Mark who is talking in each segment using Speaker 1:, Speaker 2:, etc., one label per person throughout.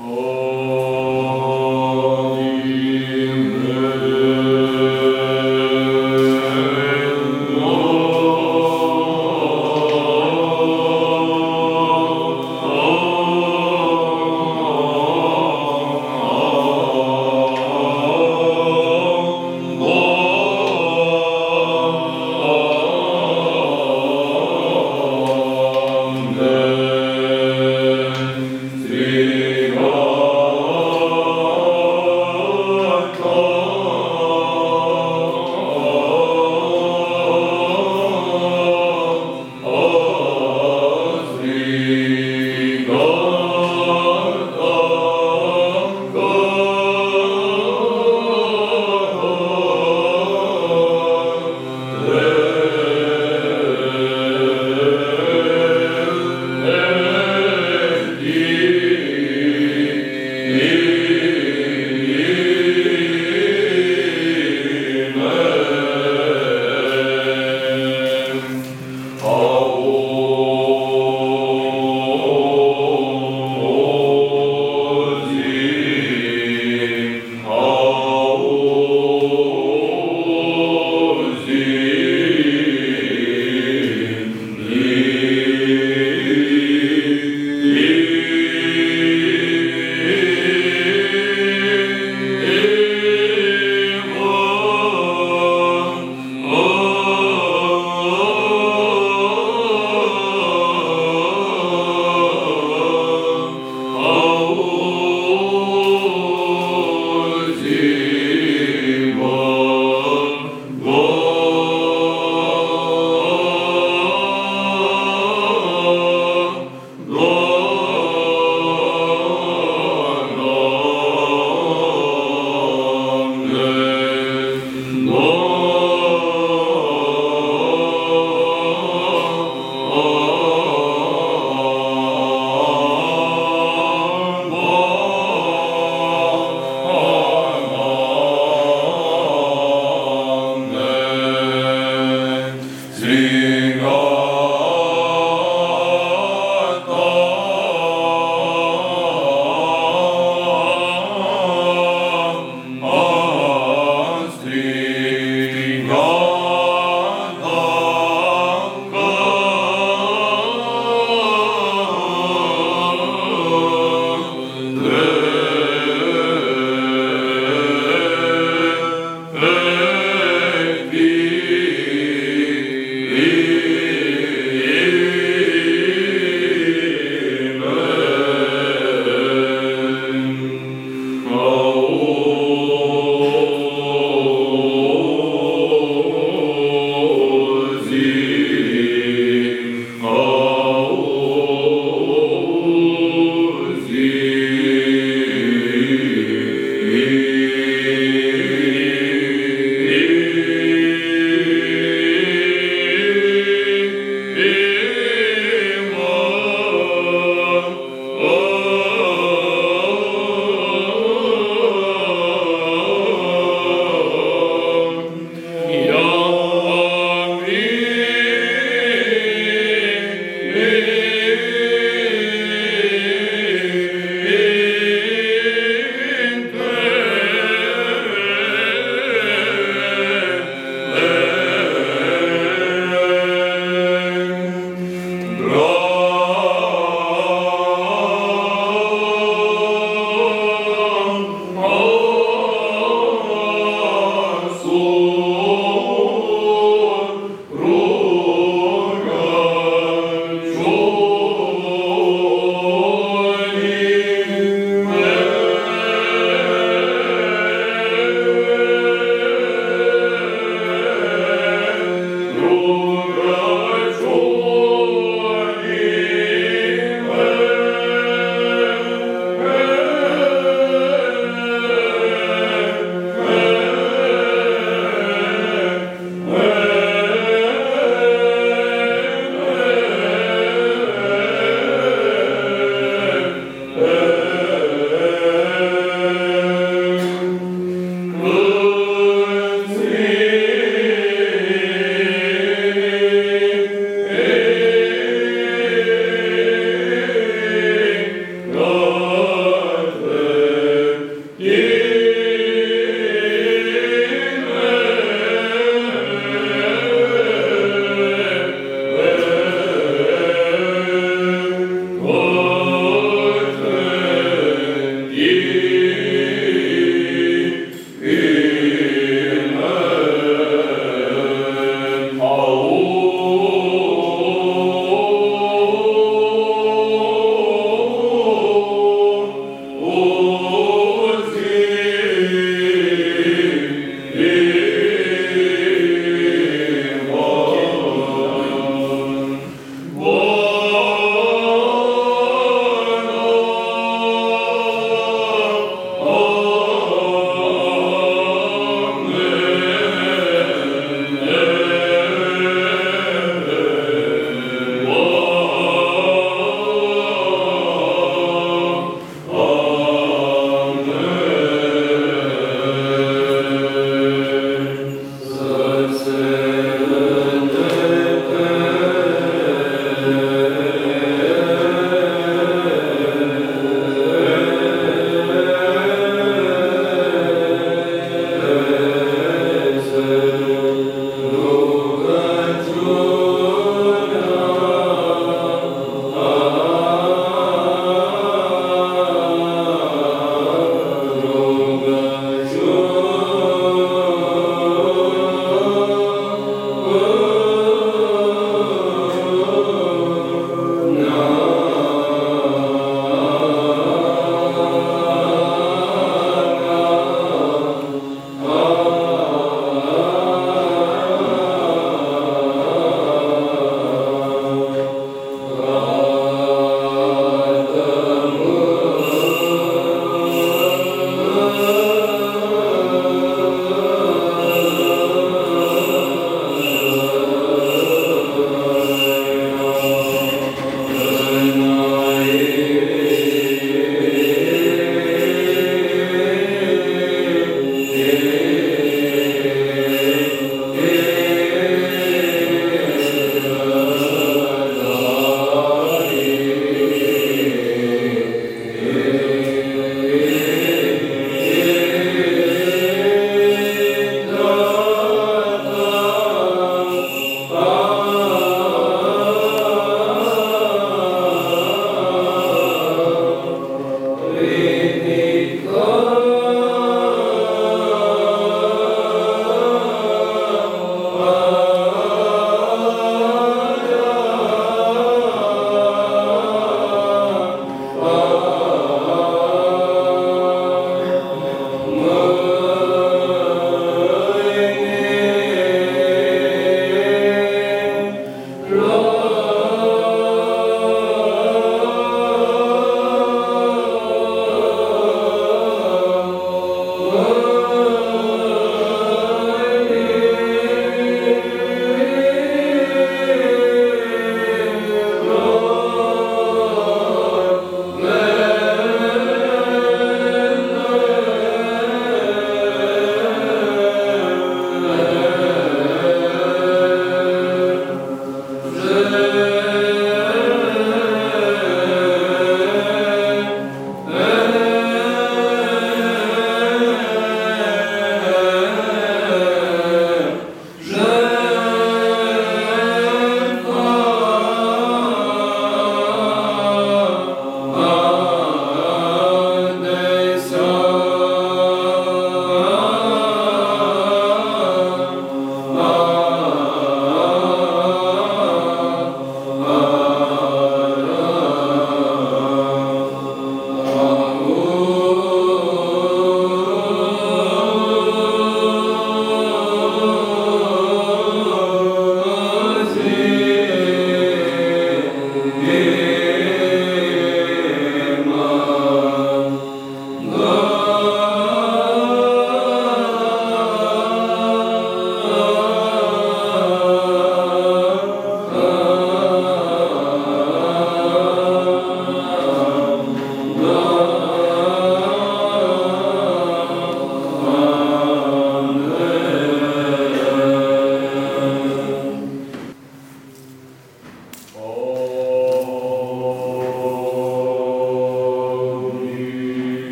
Speaker 1: Oh.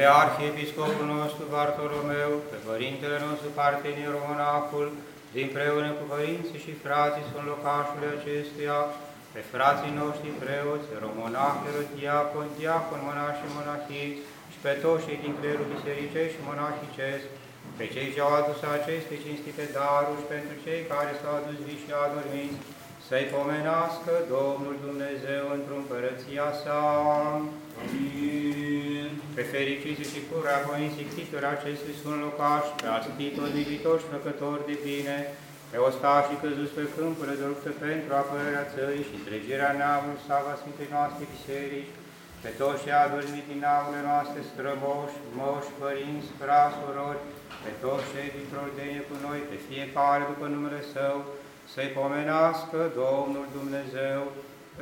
Speaker 2: Arhiepiscopul nostru Bartolomeu, pe Părintele nostru Partenir Monacul, dinpreună cu părinții și frații sunt locașul acestuia, pe frații noștri preoți, romonahi, diacon, diacon, monași și monahii, și pe toți cei din clerul bisericesc și monahicesc, pe cei ce au adus aceste cinstite daruri și pentru cei care s-au adus vii și adormiți, să-i pomenească Domnul Dumnezeu într-o împărăția sa. Amin. Pe fericiții și cura voinții chituri acestui sunt locaș, pe alții titori iubitoși, făcători de bine, pe ostașii căzuți pe câmpurile de luptă pentru apărarea țării și întregirea neamului, sava Sfintei noastre biserici, pe toți cei adormiți din neamurile noastre, strămoși, moși, părinți, frați, surori, pe toți cei din rodenie cu noi, pe fiecare după numele Său, să-i pomenească Domnul Dumnezeu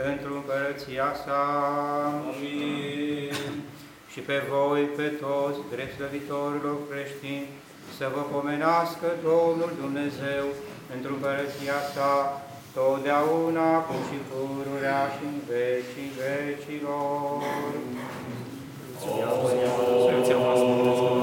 Speaker 2: pentru împărăția sa. Amin. Și pe voi, pe toți, drept slăvitorilor creștini, să vă pomenească Domnul Dumnezeu pentru împărăția sa, totdeauna, cu și pururea și în vecii vecilor.
Speaker 1: În